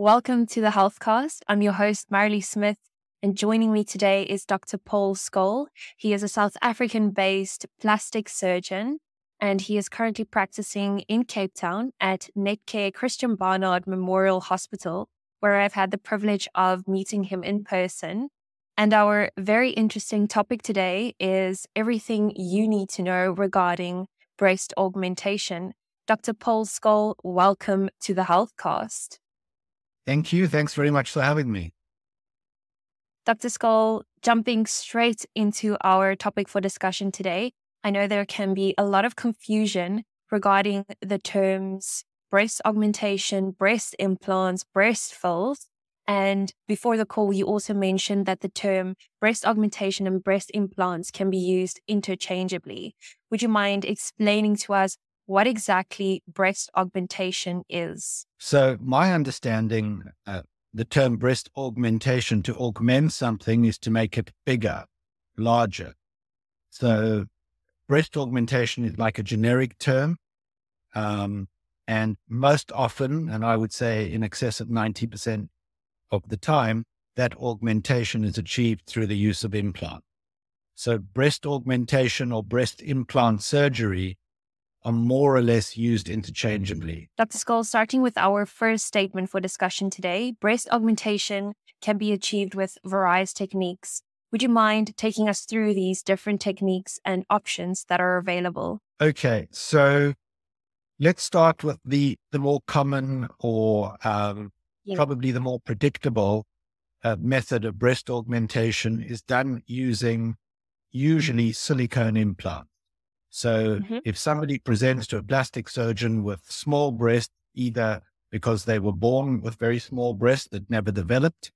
Welcome to the Healthcast. I'm your host, Marley Smith, and joining me today is Dr. Paul Skoll. He is a South African based plastic surgeon, and he is currently practicing in Cape Town at Netcare Christiaan Barnard Memorial Hospital, where I've had the privilege of meeting him in person. And our very interesting topic today is everything you need to know regarding breast augmentation. Dr. Paul Skoll, welcome to the Healthcast. Thank you. Thanks very much for having me. Dr. Skoll, jumping straight into our topic for discussion today, I know there can be a lot of confusion regarding the terms breast augmentation, breast implants, breast fills. And before the call, you also mentioned that the term breast augmentation and breast implants can be used interchangeably. Would you mind explaining to us what exactly breast augmentation is? So, my understanding, uh, the term breast augmentation to augment something is to make it bigger, larger. So, breast augmentation is like a generic term. Um, and most often, and I would say in excess of 90% of the time, that augmentation is achieved through the use of implant. So, breast augmentation or breast implant surgery are more or less used interchangeably. Dr. Skoll, starting with our first statement for discussion today, breast augmentation can be achieved with various techniques. Would you mind taking us through these different techniques and options that are available? Okay, so let's start with the the more common or um, yeah. probably the more predictable uh, method of breast augmentation is done using usually silicone implants. So mm-hmm. if somebody presents to a plastic surgeon with small breasts, either because they were born with very small breasts that never developed,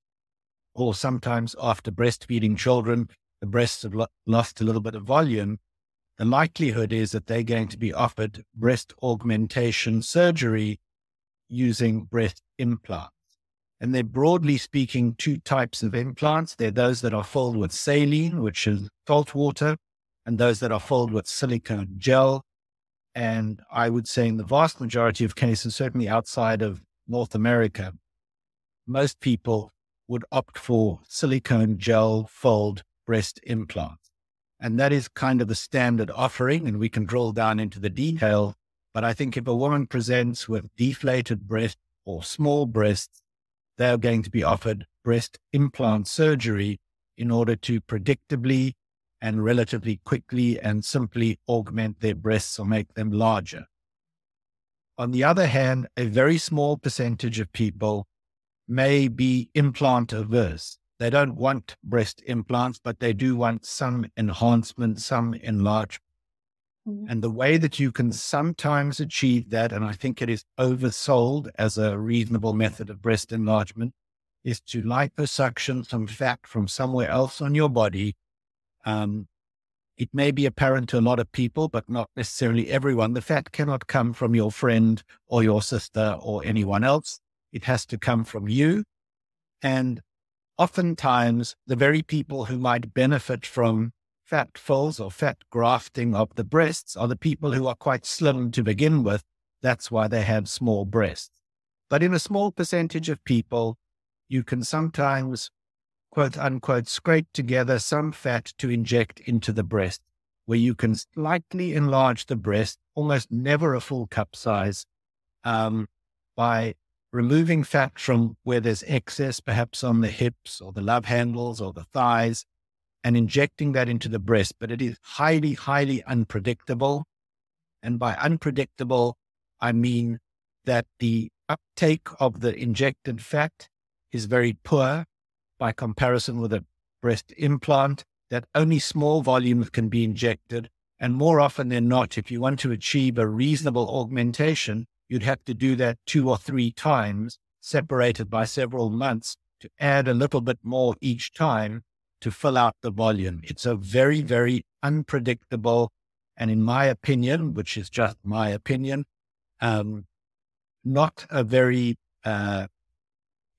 or sometimes after breastfeeding children, the breasts have lo- lost a little bit of volume, the likelihood is that they're going to be offered breast augmentation surgery using breast implants. And they're broadly speaking two types of implants. They're those that are filled with saline, which is salt water, and those that are filled with silicone gel. And I would say in the vast majority of cases, certainly outside of North America, most people would opt for silicone gel filled breast implants. And that is kind of the standard offering. And we can drill down into the detail. But I think if a woman presents with deflated breast or small breasts, they're going to be offered breast implant surgery in order to predictably and relatively quickly and simply augment their breasts or make them larger. On the other hand, a very small percentage of people may be implant averse. They don't want breast implants, but they do want some enhancement, some enlargement. Mm-hmm. And the way that you can sometimes achieve that, and I think it is oversold as a reasonable method of breast enlargement, is to liposuction some fat from somewhere else on your body um, it may be apparent to a lot of people, but not necessarily everyone. The fat cannot come from your friend or your sister or anyone else. It has to come from you. And oftentimes, the very people who might benefit from fat fills or fat grafting of the breasts are the people who are quite slim to begin with. That's why they have small breasts. But in a small percentage of people, you can sometimes quote unquote, scrape together some fat to inject into the breast, where you can slightly enlarge the breast, almost never a full cup size, um, by removing fat from where there's excess, perhaps on the hips or the love handles or the thighs, and injecting that into the breast. But it is highly, highly unpredictable. And by unpredictable, I mean that the uptake of the injected fat is very poor by comparison with a breast implant, that only small volumes can be injected. And more often than not, if you want to achieve a reasonable augmentation, you'd have to do that two or three times, separated by several months, to add a little bit more each time to fill out the volume. It's a very, very unpredictable, and in my opinion, which is just my opinion, um, not a very uh,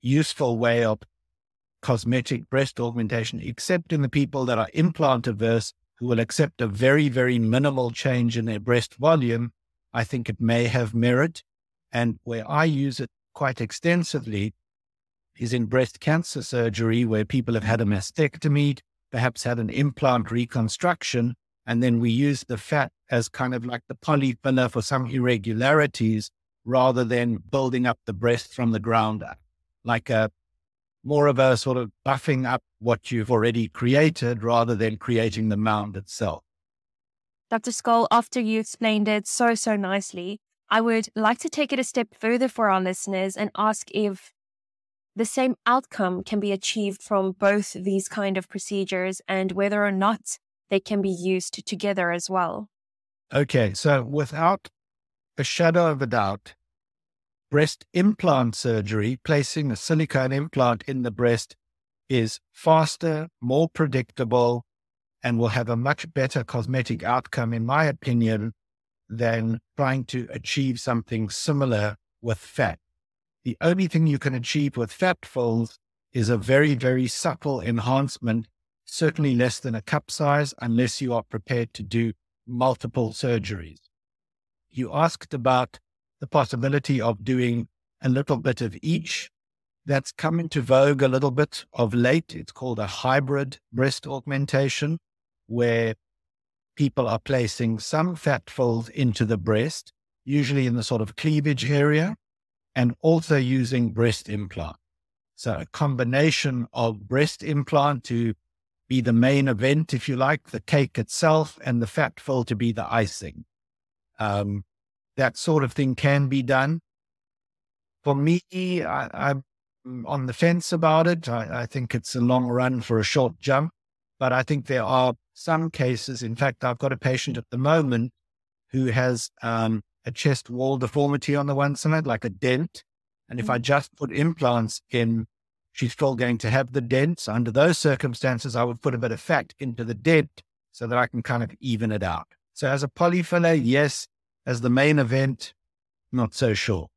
useful way of cosmetic breast augmentation, except in the people that are implant averse who will accept a very, very minimal change in their breast volume, I think it may have merit. And where I use it quite extensively is in breast cancer surgery, where people have had a mastectomy, perhaps had an implant reconstruction, and then we use the fat as kind of like the polyfiller for some irregularities rather than building up the breast from the ground up, like a more of a sort of buffing up what you've already created rather than creating the mound itself. Dr. Skoll, after you explained it so, so nicely, I would like to take it a step further for our listeners and ask if the same outcome can be achieved from both these kind of procedures and whether or not they can be used together as well. Okay, so without a shadow of a doubt, breast implant surgery, placing a silicone implant in the breast, is faster, more predictable, and will have a much better cosmetic outcome, in my opinion, than trying to achieve something similar with fat. The only thing you can achieve with fat fills is a very, very subtle enhancement, certainly less than a cup size, unless you are prepared to do multiple surgeries. You asked about the possibility of doing a little bit of each. That's come into vogue a little bit of late. It's called a hybrid breast augmentation, where people are placing some fat fills into the breast, usually in the sort of cleavage area, and also using breast implant. So a combination of breast implant to be the main event, if you like, the cake itself, and the fat fill to be the icing. Um, that sort of thing can be done. For me, I, am on the fence about it. I, I think it's a long run for a short jump, but I think there are some cases. In fact, I've got a patient at the moment who has um, a chest wall deformity on the one side, like a dent. And if I mm. just put implants in, she's still going to have the dents. Under those circumstances, I would put a bit of fat into the dent so that I can kind of even it out. So as a polyfiller, yes, as the main event, not so sure.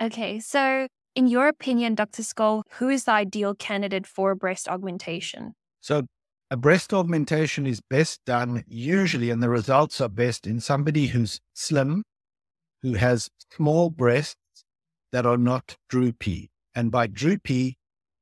Okay, so in your opinion, Dr. Skoll, who is the ideal candidate for breast augmentation? So, a breast augmentation is best done usually, and the results are best in somebody who's slim, who has small breasts that are not droopy. And by droopy,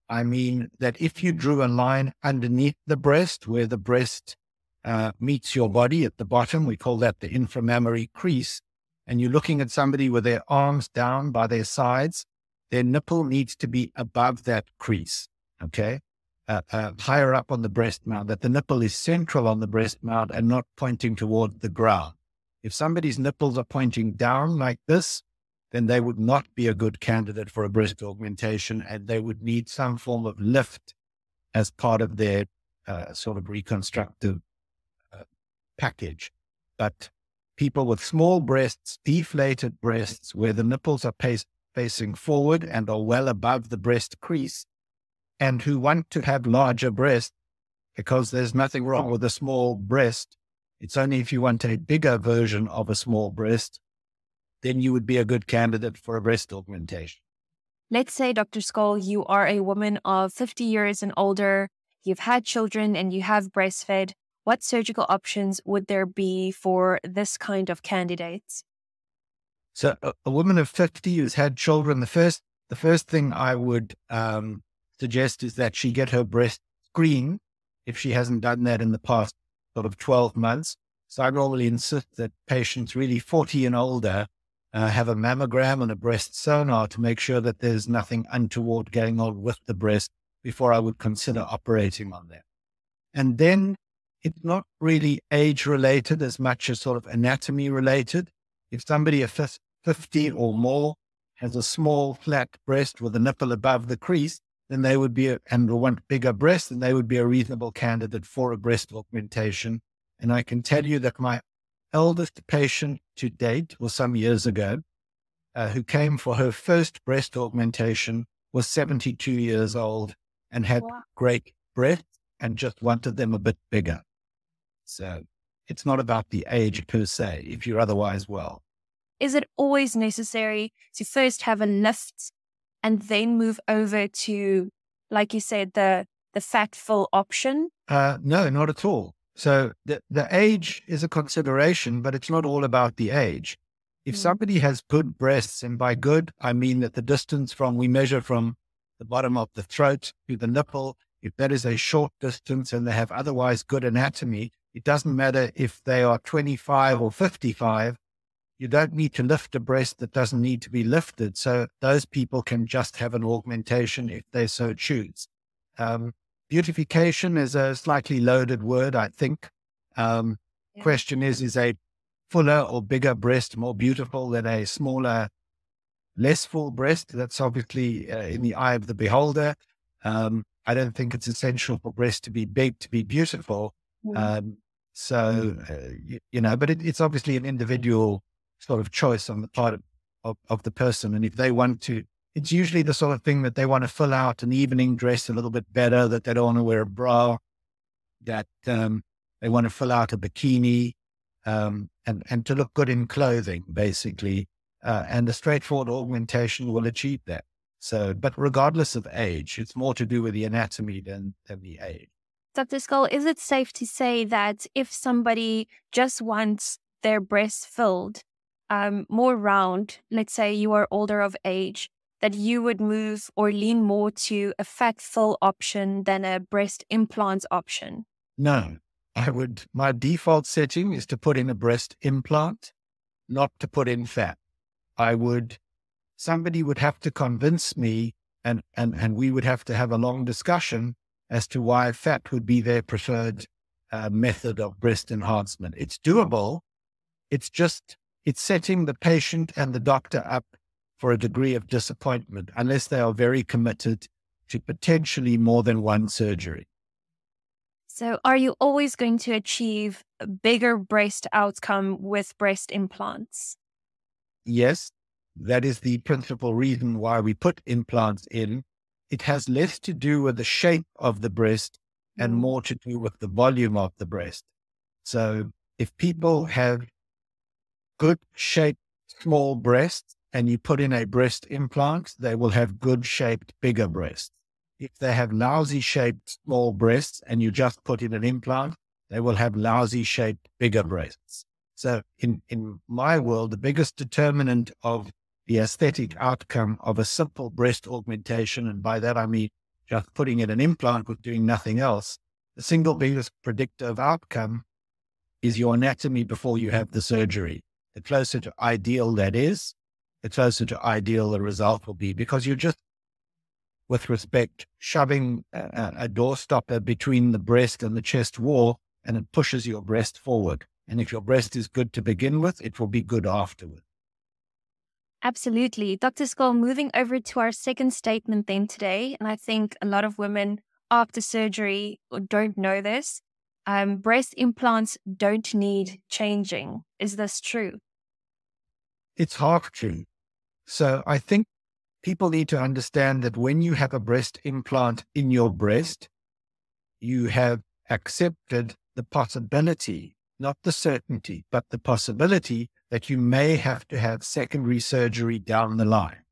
I mean that if you drew a line underneath the breast where the breast uh, meets your body at the bottom. We call that the inframammary crease. And you're looking at somebody with their arms down by their sides. Their nipple needs to be above that crease. Okay. Uh, uh, higher up on the breast mound, that the nipple is central on the breast mound and not pointing toward the ground. If somebody's nipples are pointing down like this, then they would not be a good candidate for a breast augmentation and they would need some form of lift as part of their uh, sort of reconstructive package. But people with small breasts, deflated breasts, where the nipples are pace, facing forward and are well above the breast crease, and who want to have larger breasts, because there's nothing wrong with a small breast. It's only if you want a bigger version of a small breast, then you would be a good candidate for a breast augmentation. Let's say, Dr. Skoll, you are a woman of 50 years and older, you've had children, and you have breastfed what surgical options would there be for this kind of candidates? So, a, a woman of 50 who's had children, the first, the first thing I would um, suggest is that she get her breast screened if she hasn't done that in the past sort of 12 months. So, I normally insist that patients really 40 and older uh, have a mammogram and a breast sonar to make sure that there's nothing untoward going on with the breast before I would consider operating on them. And then it's not really age related as much as sort of anatomy related. If somebody of 50 or more has a small flat breast with a nipple above the crease, then they would be, a, and want bigger breasts, then they would be a reasonable candidate for a breast augmentation. And I can tell you that my eldest patient to date was some years ago, uh, who came for her first breast augmentation, was 72 years old and had wow. great breasts and just wanted them a bit bigger. So it's not about the age per se, if you're otherwise well. Is it always necessary to first have a lift and then move over to, like you said, the the fat fill option? Uh, no, not at all. So the, the age is a consideration, but it's not all about the age. If mm. somebody has good breasts, and by good, I mean that the distance from, we measure from the bottom of the throat to the nipple, if that is a short distance and they have otherwise good anatomy, it doesn't matter if they are 25 or 55. You don't need to lift a breast that doesn't need to be lifted. So those people can just have an augmentation if they so choose. Um, beautification is a slightly loaded word, I think. Um, yeah. Question is, is a fuller or bigger breast more beautiful than a smaller, less full breast? That's obviously uh, in the eye of the beholder. Um, I don't think it's essential for breasts to be big to be beautiful. Mm. Um, so, uh, you, you, know, but it, it's obviously an individual sort of choice on the part of, of, of, the person. And if they want to, it's usually the sort of thing that they want to fill out an evening dress a little bit better, that they don't want to wear a bra, that um, they want to fill out a bikini, um, and, and to look good in clothing, basically. Uh, and the straightforward augmentation will achieve that. So, but regardless of age, it's more to do with the anatomy than, than the age. Dr. Skoll, is it safe to say that if somebody just wants their breasts filled um, more round, let's say you are older of age, that you would move or lean more to a fat fill option than a breast implant option? No, I would. My default setting is to put in a breast implant, not to put in fat. I would, somebody would have to convince me and, and, and we would have to have a long discussion as to why fat would be their preferred uh, method of breast enhancement. It's doable. It's just, it's setting the patient and the doctor up for a degree of disappointment unless they are very committed to potentially more than one surgery. So, are you always going to achieve a bigger breast outcome with breast implants? Yes, that is the principal reason why we put implants in it has less to do with the shape of the breast and mm. more to do with the volume of the breast. So if people have good shaped small breasts and you put in a breast implant, they will have good shaped bigger breasts. If they have lousy shaped small breasts and you just put in an implant, they will have lousy shaped bigger breasts. So in, in my world, the biggest determinant of the aesthetic outcome of a simple breast augmentation. And by that, I mean just putting in an implant with doing nothing else. The single biggest predictor of outcome is your anatomy before you have the surgery. The closer to ideal that is, the closer to ideal the result will be because you're just, with respect, shoving a, a doorstopper between the breast and the chest wall and it pushes your breast forward. And if your breast is good to begin with, it will be good afterward. Absolutely. Dr. Skoll, moving over to our second statement then today, and I think a lot of women after surgery don't know this. Um, breast implants don't need changing. Is this true? It's half true. So I think people need to understand that when you have a breast implant in your breast, you have accepted the possibility, not the certainty, but the possibility that you may have to have secondary surgery down the line.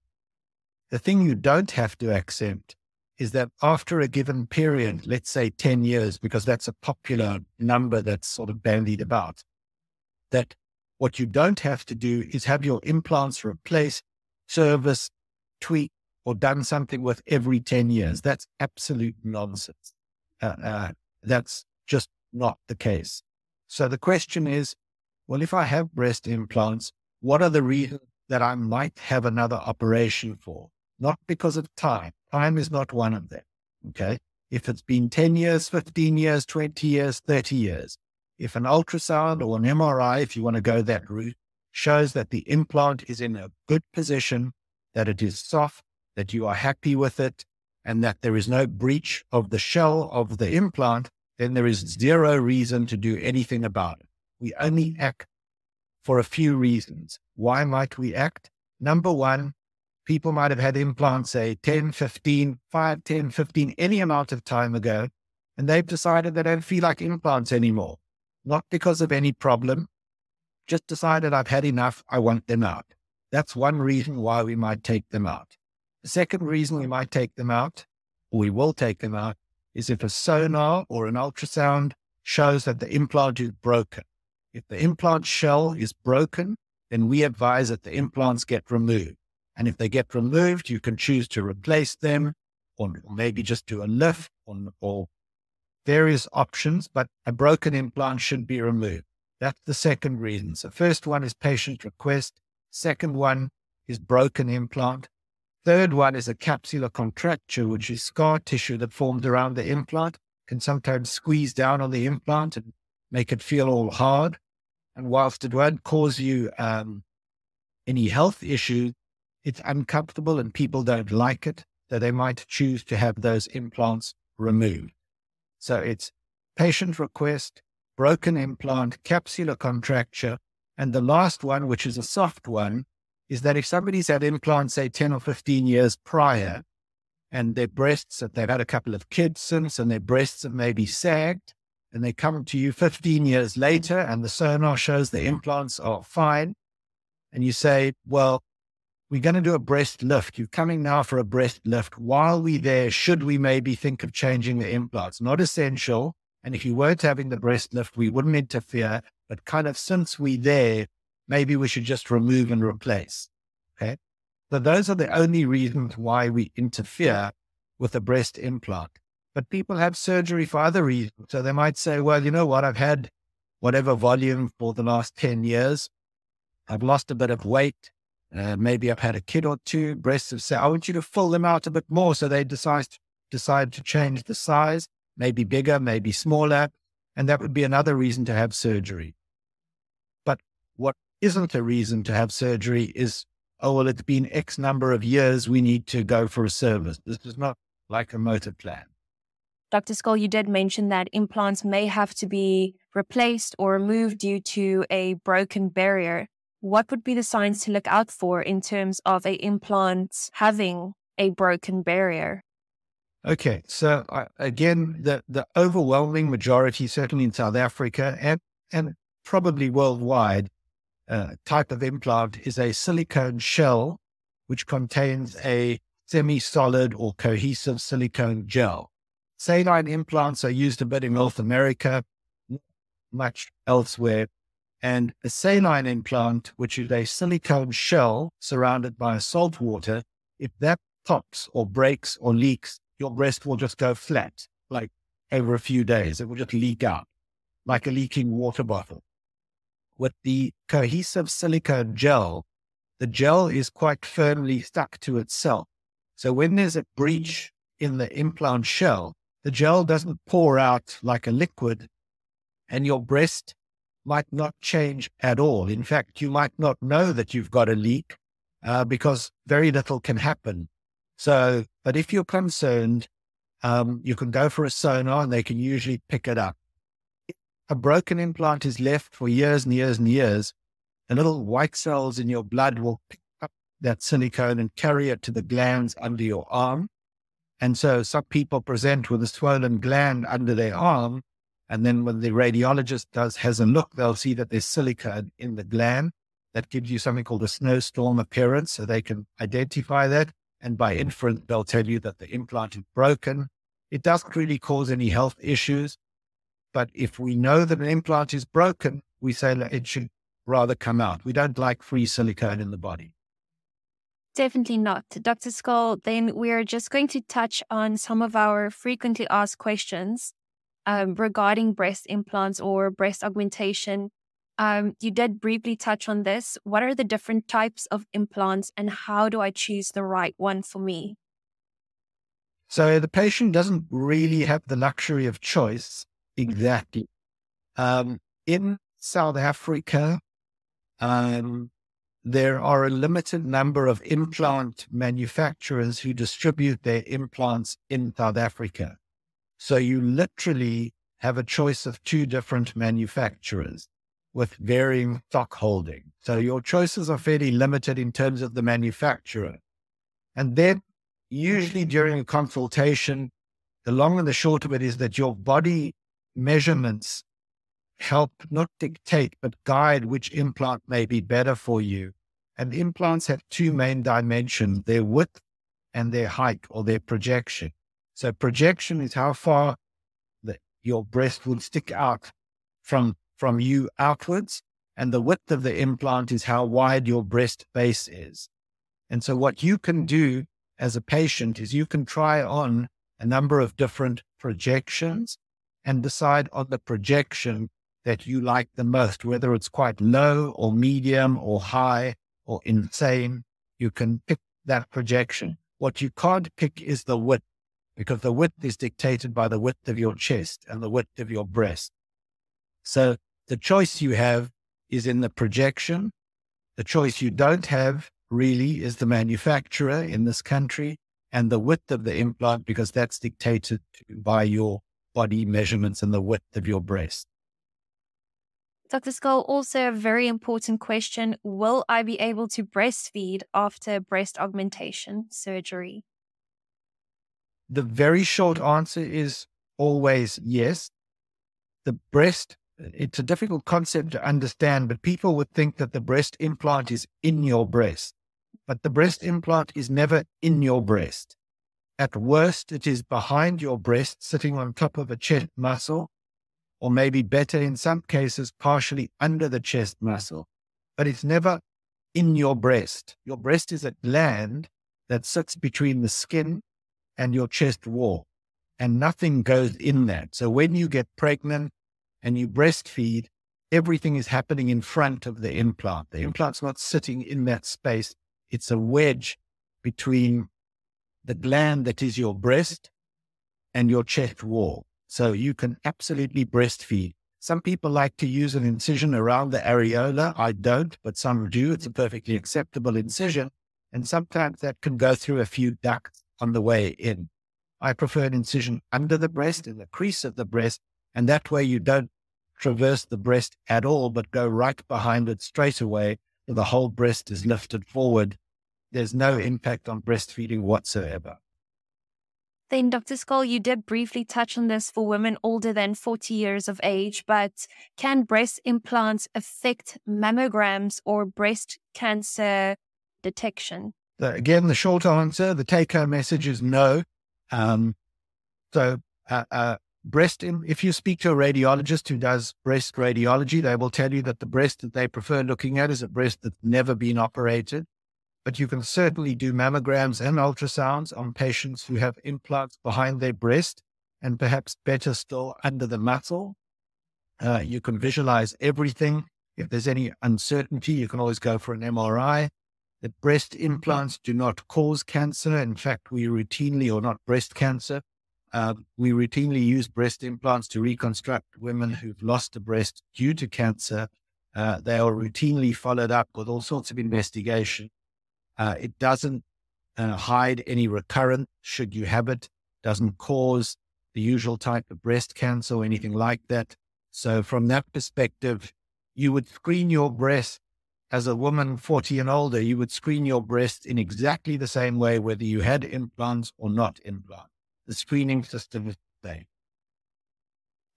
The thing you don't have to accept is that after a given period, let's say 10 years, because that's a popular number that's sort of bandied about, that what you don't have to do is have your implants replaced, service, tweak, or done something with every 10 years. That's absolute nonsense. Uh, uh, that's just not the case. So the question is, well, if I have breast implants, what are the reasons that I might have another operation for? Not because of time. Time is not one of them. Okay. If it's been 10 years, 15 years, 20 years, 30 years, if an ultrasound or an MRI, if you want to go that route, shows that the implant is in a good position, that it is soft, that you are happy with it, and that there is no breach of the shell of the implant, then there is zero reason to do anything about it. We only act for a few reasons. Why might we act? Number one, people might have had implants, say 10, 15, 5, 10, 15, any amount of time ago, and they've decided they don't feel like implants anymore. Not because of any problem, just decided I've had enough, I want them out. That's one reason why we might take them out. The second reason we might take them out, or we will take them out, is if a sonar or an ultrasound shows that the implant is broken. If the implant shell is broken, then we advise that the implants get removed. And if they get removed, you can choose to replace them or maybe just do a lift or, or various options, but a broken implant should be removed. That's the second reason. So first one is patient request. Second one is broken implant. Third one is a capsular contracture, which is scar tissue that forms around the implant, can sometimes squeeze down on the implant and make it feel all hard. And whilst it won't cause you um, any health issues, it's uncomfortable and people don't like it. So they might choose to have those implants removed. So it's patient request, broken implant, capsular contracture. And the last one, which is a soft one, is that if somebody's had implants, say 10 or 15 years prior, and their breasts, that they've had a couple of kids since, and their breasts have maybe sagged, and they come to you 15 years later, and the sonar shows the implants are fine, and you say, Well, we're going to do a breast lift. You're coming now for a breast lift. While we're there, should we maybe think of changing the implants? Not essential. And if you weren't having the breast lift, we wouldn't interfere. But kind of since we're there, maybe we should just remove and replace. Okay. So those are the only reasons why we interfere with a breast implant. But people have surgery for other reasons. So they might say, well, you know what? I've had whatever volume for the last 10 years. I've lost a bit of weight. Uh, maybe I've had a kid or two, breasts have said, I want you to fill them out a bit more. So they decide, decide to change the size, maybe bigger, maybe smaller. And that would be another reason to have surgery. But what isn't a reason to have surgery is, oh, well, it's been X number of years. We need to go for a service. This is not like a motor plan. Dr. Skoll, you did mention that implants may have to be replaced or removed due to a broken barrier what would be the signs to look out for in terms of a implant having a broken barrier? Okay, so uh, again, the the overwhelming majority, certainly in South Africa and and probably worldwide, uh, type of implant is a silicone shell, which contains a semi-solid or cohesive silicone gel. Saline implants are used a bit in North America, much elsewhere. And a saline implant, which is a silicone shell surrounded by salt water, if that pops or breaks or leaks, your breast will just go flat, like over a few days. It will just leak out like a leaking water bottle. With the cohesive silicone gel, the gel is quite firmly stuck to itself. So when there's a breach in the implant shell, the gel doesn't pour out like a liquid and your breast might not change at all. In fact, you might not know that you've got a leak uh, because very little can happen. So, but if you're concerned, um, you can go for a sonar and they can usually pick it up. A broken implant is left for years and years and years. The little white cells in your blood will pick up that silicone and carry it to the glands under your arm. And so some people present with a swollen gland under their arm and then when the radiologist does has a look, they'll see that there's silica in the gland. That gives you something called a snowstorm appearance. So they can identify that. And by inference, they'll tell you that the implant is broken. It doesn't really cause any health issues. But if we know that an implant is broken, we say that it should rather come out. We don't like free silicone in the body. Definitely not. Dr. Skoll, then we're just going to touch on some of our frequently asked questions um, regarding breast implants or breast augmentation. Um, you did briefly touch on this. What are the different types of implants and how do I choose the right one for me? So the patient doesn't really have the luxury of choice exactly. Um, in South Africa, um, there are a limited number of implant manufacturers who distribute their implants in South Africa. So you literally have a choice of two different manufacturers with varying stock holding. So your choices are fairly limited in terms of the manufacturer. And then usually during a consultation, the long and the short of it is that your body measurements help not dictate, but guide which implant may be better for you. And implants have two hmm. main dimensions, their width and their height or their projection. So projection is how far the, your breast will stick out from, from you outwards. And the width of the implant is how wide your breast base is. And so what you can do as a patient is you can try on a number of different projections and decide on the projection that you like the most, whether it's quite low or medium or high or insane. You can pick that projection. What you can't pick is the width because the width is dictated by the width of your chest and the width of your breast. So the choice you have is in the projection. The choice you don't have really is the manufacturer in this country and the width of the implant because that's dictated by your body measurements and the width of your breast. Dr. Skoll, also a very important question. Will I be able to breastfeed after breast augmentation surgery? The very short answer is always yes. The breast, it's a difficult concept to understand, but people would think that the breast implant is in your breast. But the breast implant is never in your breast. At worst, it is behind your breast, sitting on top of a chest muscle, or maybe better in some cases, partially under the chest muscle. But it's never in your breast. Your breast is a gland that sits between the skin and your chest wall, and nothing goes in that. So when you get pregnant and you breastfeed, everything is happening in front of the implant. The implant's not sitting in that space. It's a wedge between the gland that is your breast and your chest wall. So you can absolutely breastfeed. Some people like to use an incision around the areola. I don't, but some do. It's a perfectly acceptable incision. And sometimes that can go through a few ducts on the way in. I prefer an incision under the breast, in the crease of the breast. And that way you don't traverse the breast at all, but go right behind it straight away. The whole breast is lifted forward. There's no impact on breastfeeding whatsoever. Then, Dr. Skoll, you did briefly touch on this for women older than 40 years of age, but can breast implants affect mammograms or breast cancer detection? Again, the short answer, the take home message is no. Um, so, uh, uh, breast, if you speak to a radiologist who does breast radiology, they will tell you that the breast that they prefer looking at is a breast that's never been operated but you can certainly do mammograms and ultrasounds on patients who have implants behind their breast and perhaps better still under the muscle. Uh, you can visualize everything. If there's any uncertainty, you can always go for an MRI. The breast implants do not cause cancer. In fact, we routinely, or not breast cancer, uh, we routinely use breast implants to reconstruct women who've lost a breast due to cancer. Uh, they are routinely followed up with all sorts of investigation uh, it doesn't uh, hide any recurrent should you have it, doesn't cause the usual type of breast cancer or anything like that. So, from that perspective, you would screen your breast as a woman 40 and older, you would screen your breast in exactly the same way, whether you had implants or not implants. The screening system is the same.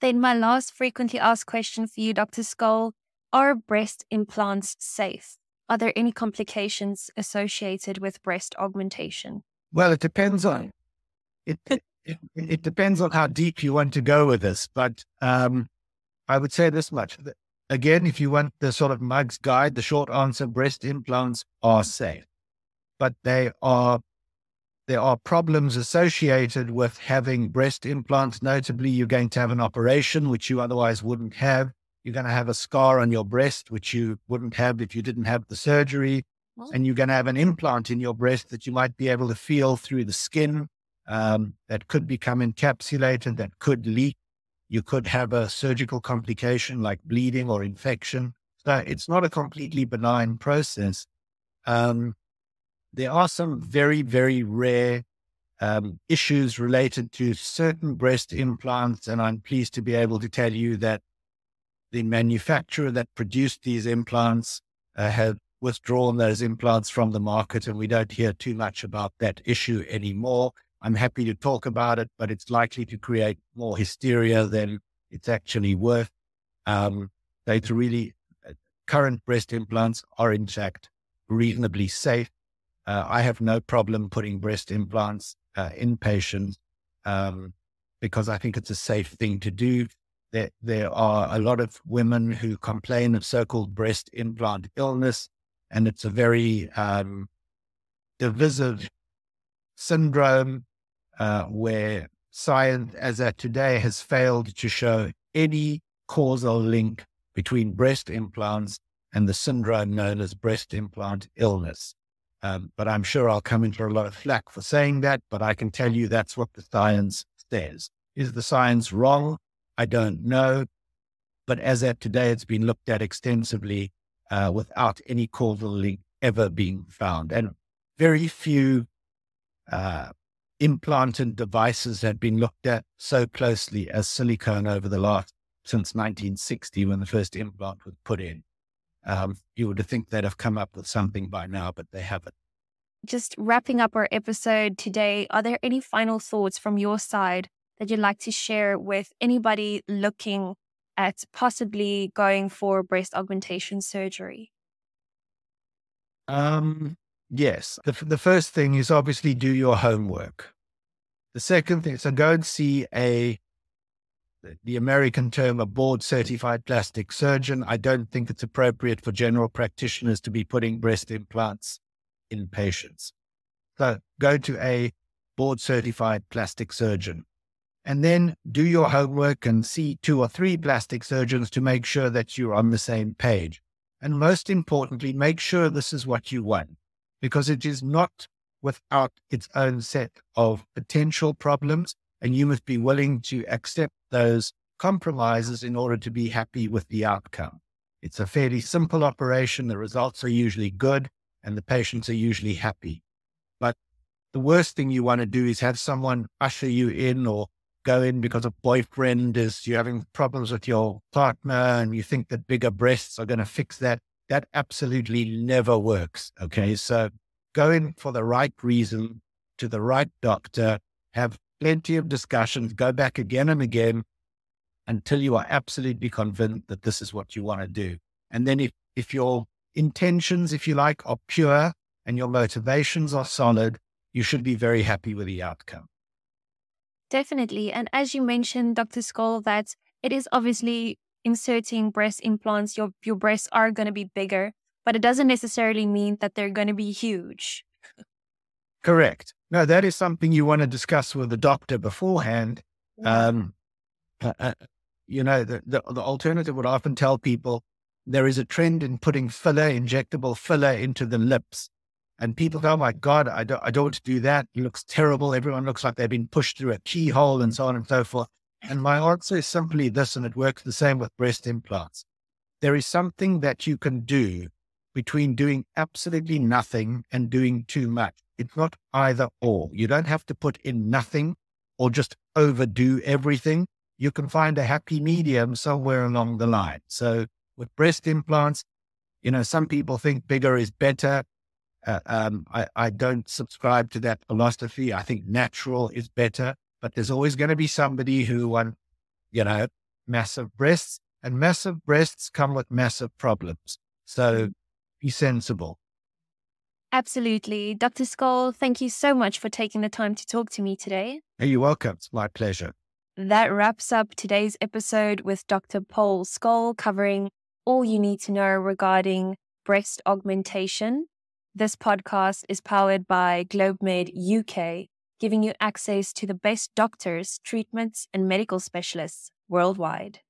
Then, my last frequently asked question for you, Dr. Skoll are breast implants safe? Are there any complications associated with breast augmentation? Well, it depends on it. It, it depends on how deep you want to go with this, but um, I would say this much. Again, if you want the sort of mug's guide, the short answer: breast implants are safe, but they are there are problems associated with having breast implants. Notably, you're going to have an operation which you otherwise wouldn't have. You're going to have a scar on your breast, which you wouldn't have if you didn't have the surgery. And you're going to have an implant in your breast that you might be able to feel through the skin um, that could become encapsulated, that could leak. You could have a surgical complication like bleeding or infection. So it's not a completely benign process. Um, there are some very, very rare um, issues related to certain breast implants. And I'm pleased to be able to tell you that the manufacturer that produced these implants uh, have withdrawn those implants from the market, and we don't hear too much about that issue anymore. I'm happy to talk about it, but it's likely to create more hysteria than it's actually worth. Um, they really uh, current breast implants are in fact reasonably safe. Uh, I have no problem putting breast implants uh, in patients um, because I think it's a safe thing to do there, there are a lot of women who complain of so-called breast implant illness, and it's a very um, divisive syndrome, uh, where science as at today has failed to show any causal link between breast implants and the syndrome known as breast implant illness. Um, but I'm sure I'll come into a lot of flack for saying that, but I can tell you that's what the science says. Is the science wrong? I don't know. But as at today, it's been looked at extensively uh, without any causal link ever being found. And very few uh, implanted devices had been looked at so closely as silicone over the last since 1960 when the first implant was put in. Um, you would think they'd have come up with something by now, but they haven't. Just wrapping up our episode today, are there any final thoughts from your side that you'd like to share with anybody looking at possibly going for breast augmentation surgery? Um, yes. The, the first thing is obviously do your homework. The second thing, so go and see a the American term, a board certified plastic surgeon. I don't think it's appropriate for general practitioners to be putting breast implants in patients. So go to a board certified plastic surgeon and then do your homework and see two or three plastic surgeons to make sure that you're on the same page. And most importantly, make sure this is what you want because it is not without its own set of potential problems and you must be willing to accept those compromises in order to be happy with the outcome. It's a fairly simple operation. The results are usually good and the patients are usually happy. But the worst thing you want to do is have someone usher you in or go in because a boyfriend is you're having problems with your partner and you think that bigger breasts are going to fix that. That absolutely never works. Okay. So go in for the right reason to the right doctor, have plenty of discussions, go back again and again until you are absolutely convinced that this is what you want to do. And then if, if your intentions, if you like, are pure and your motivations are solid, you should be very happy with the outcome. Definitely. And as you mentioned, Dr. Skoll, that it is obviously inserting breast implants, your, your breasts are going to be bigger, but it doesn't necessarily mean that they're going to be huge. Correct. No, that is something you want to discuss with the doctor beforehand. Yeah. Um, uh, uh, you know, the, the, the alternative would often tell people there is a trend in putting filler, injectable filler into the lips. And people go, oh my God, I don't, I don't want to do that. It looks terrible. Everyone looks like they've been pushed through a keyhole and so on and so forth. And my answer is simply this, and it works the same with breast implants. There is something that you can do between doing absolutely nothing and doing too much. It's not either or. You don't have to put in nothing or just overdo everything. You can find a happy medium somewhere along the line. So with breast implants, you know, some people think bigger is better. Uh, um, I, I don't subscribe to that philosophy. I think natural is better, but there's always going to be somebody who want, you know, massive breasts and massive breasts come with massive problems. So be sensible. Absolutely. Dr. Skoll, thank you so much for taking the time to talk to me today. Hey, you're welcome. It's my pleasure. That wraps up today's episode with Dr. Paul Skoll covering all you need to know regarding breast augmentation. This podcast is powered by GlobeMed UK, giving you access to the best doctors, treatments, and medical specialists worldwide.